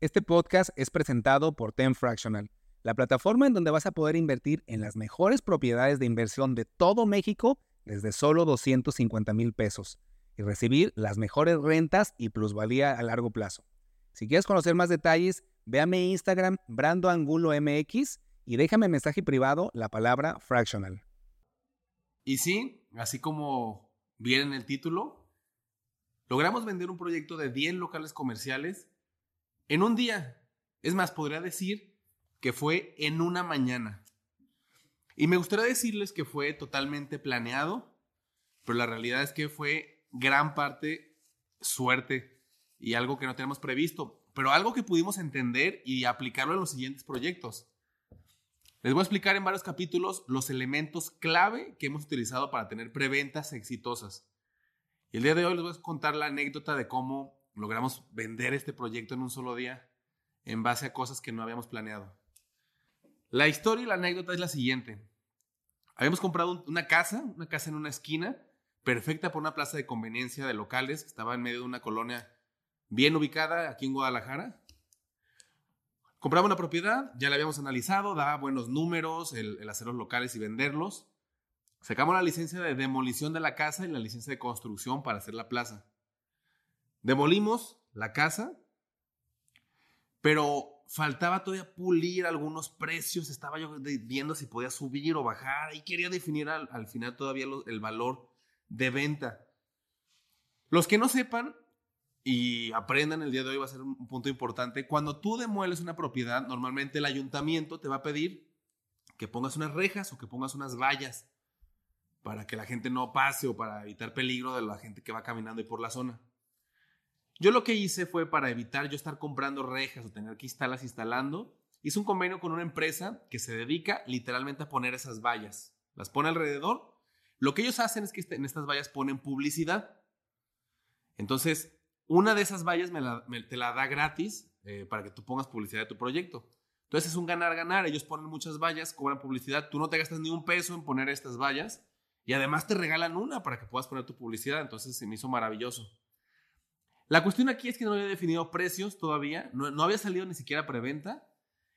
Este podcast es presentado por Ten Fractional, la plataforma en donde vas a poder invertir en las mejores propiedades de inversión de todo México desde solo 250 mil pesos y recibir las mejores rentas y plusvalía a largo plazo. Si quieres conocer más detalles, ve a mi Instagram, Brando Angulo MX, y déjame mensaje privado la palabra fractional. Y sí, así como viene en el título, logramos vender un proyecto de 10 locales comerciales en un día. Es más, podría decir que fue en una mañana. Y me gustaría decirles que fue totalmente planeado, pero la realidad es que fue gran parte suerte y algo que no tenemos previsto, pero algo que pudimos entender y aplicarlo en los siguientes proyectos. Les voy a explicar en varios capítulos los elementos clave que hemos utilizado para tener preventas exitosas. Y el día de hoy les voy a contar la anécdota de cómo logramos vender este proyecto en un solo día en base a cosas que no habíamos planeado. La historia y la anécdota es la siguiente. Habíamos comprado una casa, una casa en una esquina, perfecta por una plaza de conveniencia de locales que estaba en medio de una colonia bien ubicada aquí en Guadalajara. Compramos una propiedad, ya la habíamos analizado, daba buenos números el, el hacer los locales y venderlos. Sacamos la licencia de demolición de la casa y la licencia de construcción para hacer la plaza. Demolimos la casa, pero faltaba todavía pulir algunos precios. Estaba yo viendo si podía subir o bajar y quería definir al, final todavía el valor de venta. Los que no sepan y aprendan el día de hoy va a ser un punto importante. Cuando tú demueles una propiedad, normalmente el ayuntamiento te va a pedir que pongas unas rejas o que pongas unas vallas para que la gente no pase o para evitar peligro de la gente que va caminando y por la zona. Yo lo que hice fue para evitar yo estar comprando rejas o tener que instalarlas instalando, hice un convenio con una empresa que se dedica literalmente a poner esas vallas. Las pone alrededor. Lo que ellos hacen es que este, en estas vallas ponen publicidad. Entonces, una de esas vallas me te la da gratis eh, para que tú pongas publicidad de tu proyecto. Entonces es un ganar-ganar. Ellos ponen muchas vallas, cobran publicidad. Tú no te gastas ni un peso en poner estas vallas. Y además te regalan una para que puedas poner tu publicidad. Entonces se me hizo maravilloso. La cuestión aquí es que no había definido precios todavía, no, había salido ni siquiera preventa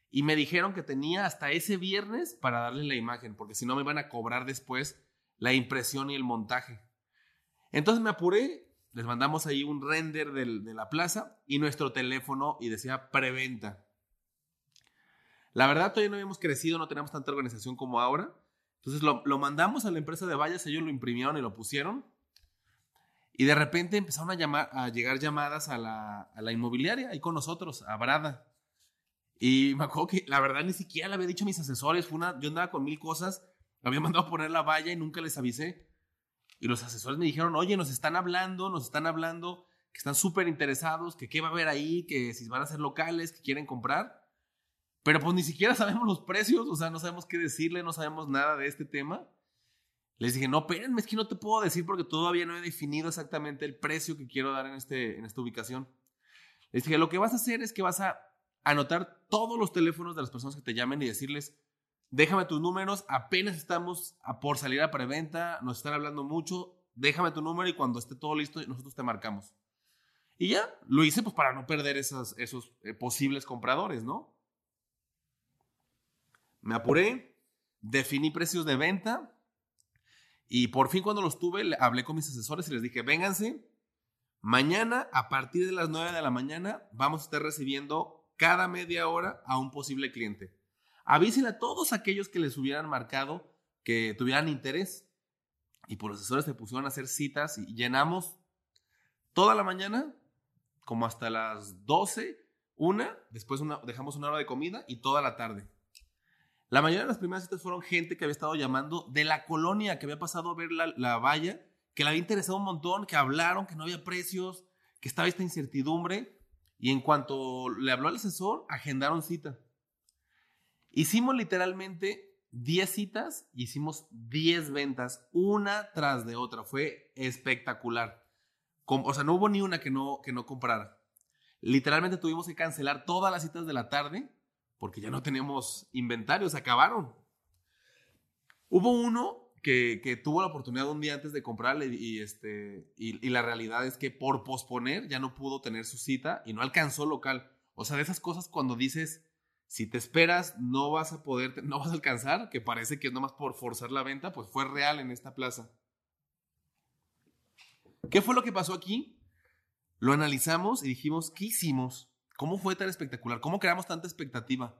y me dijeron que tenía hasta ese viernes para darle la imagen, porque si no me iban a cobrar después la impresión y el montaje. Entonces me apuré, les mandamos ahí un render de la plaza y nuestro teléfono y decía preventa. La verdad todavía no habíamos crecido, no tenemos tanta organización como ahora. Entonces lo, lo mandamos a la empresa de vallas, ellos lo imprimieron y lo pusieron. Y de repente empezaron a, llegar llamadas a la, a la inmobiliaria, ahí con nosotros, a Brada. Y me acuerdo que la verdad ni siquiera le había dicho a mis asesores. Fue una, yo andaba con mil cosas, me había mandado a poner la valla y nunca les avisé. Y los asesores me dijeron, oye, nos están hablando, nos están hablando, que están súper interesados, que qué va a haber ahí, que si van a ser locales, que quieren comprar. Pero pues ni siquiera sabemos los precios, o sea, no sabemos qué decirle, no sabemos nada de este tema. Les dije, no, espérenme, es que no te puedo decir porque todavía no he definido exactamente el precio que quiero dar en, este, en esta ubicación. Les dije, lo que vas a hacer es que vas a anotar todos los teléfonos de las personas que te llamen y decirles, déjame tus números, apenas estamos a por salir a preventa, nos están hablando mucho, déjame tu número y cuando esté todo listo nosotros te marcamos. Y ya, lo hice pues para no perder esos eh, posibles compradores, ¿no? Me apuré, definí precios de venta, y por fin cuando los tuve, hablé con mis asesores y les dije, vénganse, mañana a partir de las 9 de la mañana vamos a estar recibiendo cada media hora a un posible cliente. Avísenle a todos aquellos que les hubieran marcado que tuvieran interés. Y por los asesores se pusieron a hacer citas y llenamos toda la mañana, como hasta las 12, una, después una, dejamos una hora de comida y toda la tarde. La mayoría de las primeras citas fueron gente que había estado llamando de la colonia, que había pasado a ver la, valla, que le había interesado un montón, que hablaron, que no había precios, que estaba esta incertidumbre. Y en cuanto le habló al asesor, agendaron cita. Hicimos literalmente 10 citas, hicimos 10 ventas, una tras de otra. Fue espectacular. O sea, no hubo ni una que no, que no comprara. Literalmente tuvimos que cancelar todas las citas de la tarde porque ya no tenemos inventarios, acabaron. Hubo uno que, tuvo la oportunidad un día antes de comprarle y, este, y, la realidad es que por posponer ya no pudo tener su cita y no alcanzó local. O sea, de esas cosas cuando dices, si te esperas, no vas a poder, no vas a alcanzar, que parece que es nomás por forzar la venta, pues fue real en esta plaza. ¿Qué fue lo que pasó aquí? Lo analizamos y dijimos, ¿qué hicimos? ¿Cómo fue tan espectacular? ¿Cómo creamos tanta expectativa?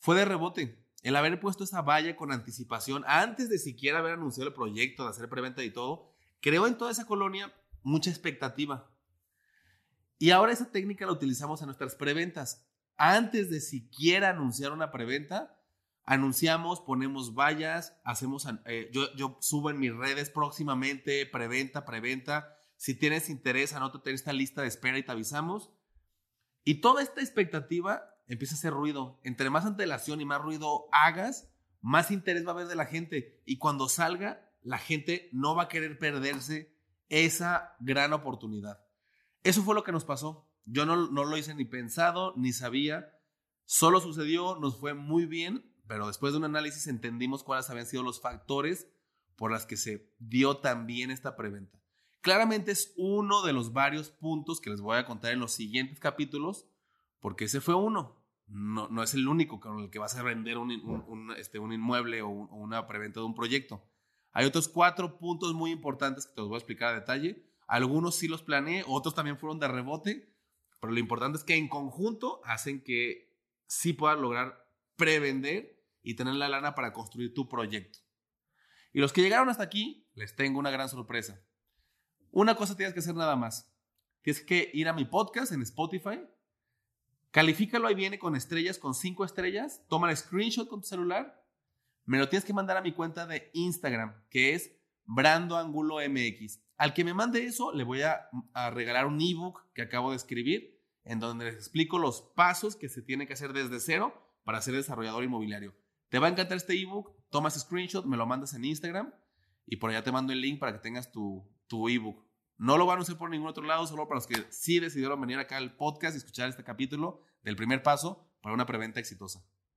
Fue de rebote. El haber puesto esa valla con anticipación, antes de siquiera haber anunciado el proyecto, de hacer preventa y todo, creó en toda esa colonia mucha expectativa. Y ahora esa técnica la utilizamos en nuestras preventas. Antes de siquiera anunciar una preventa, anunciamos, ponemos vallas, hacemos, eh, yo, subo en mis redes próximamente, preventa, preventa. Si tienes interés, anótate en esta lista de espera y te avisamos. Y toda esta expectativa empieza a hacer ruido. Entre más antelación y más ruido hagas, más interés va a haber de la gente. Y cuando salga, la gente no va a querer perderse esa gran oportunidad. Eso fue lo que nos pasó. Yo no, lo hice ni pensado, ni sabía. Solo sucedió, nos fue muy bien, pero después de un análisis entendimos cuáles habían sido los factores por los que se dio también esta preventa. Claramente es uno de los varios puntos que les voy a contar en los siguientes capítulos, porque ese fue uno. No, no es el único con el que vas a vender un, un, este, un inmueble o, una preventa de un proyecto. Hay otros cuatro puntos muy importantes que te los voy a explicar a detalle. Algunos sí los planeé, otros también fueron de rebote, pero lo importante es que en conjunto hacen que sí puedas lograr prevender y tener la lana para construir tu proyecto. Y los que llegaron hasta aquí, les tengo una gran sorpresa. Una cosa tienes que hacer nada más. Tienes que ir a mi podcast en Spotify. Califícalo, ahí viene con estrellas, con cinco estrellas. Toma el screenshot con tu celular. Me lo tienes que mandar a mi cuenta de Instagram, que es Brando Angulo MX. Al que me mande eso, le voy a, regalar un ebook que acabo de escribir, en donde les explico los pasos que se tienen que hacer desde cero para ser desarrollador inmobiliario. Te va a encantar este ebook, tomas screenshot, me lo mandas en Instagram y por allá te mando el link para que tengas tu, tu ebook. No lo van a usar por ningún otro lado, solo para los que sí decidieron venir acá al podcast y escuchar este capítulo del primer paso para una preventa exitosa.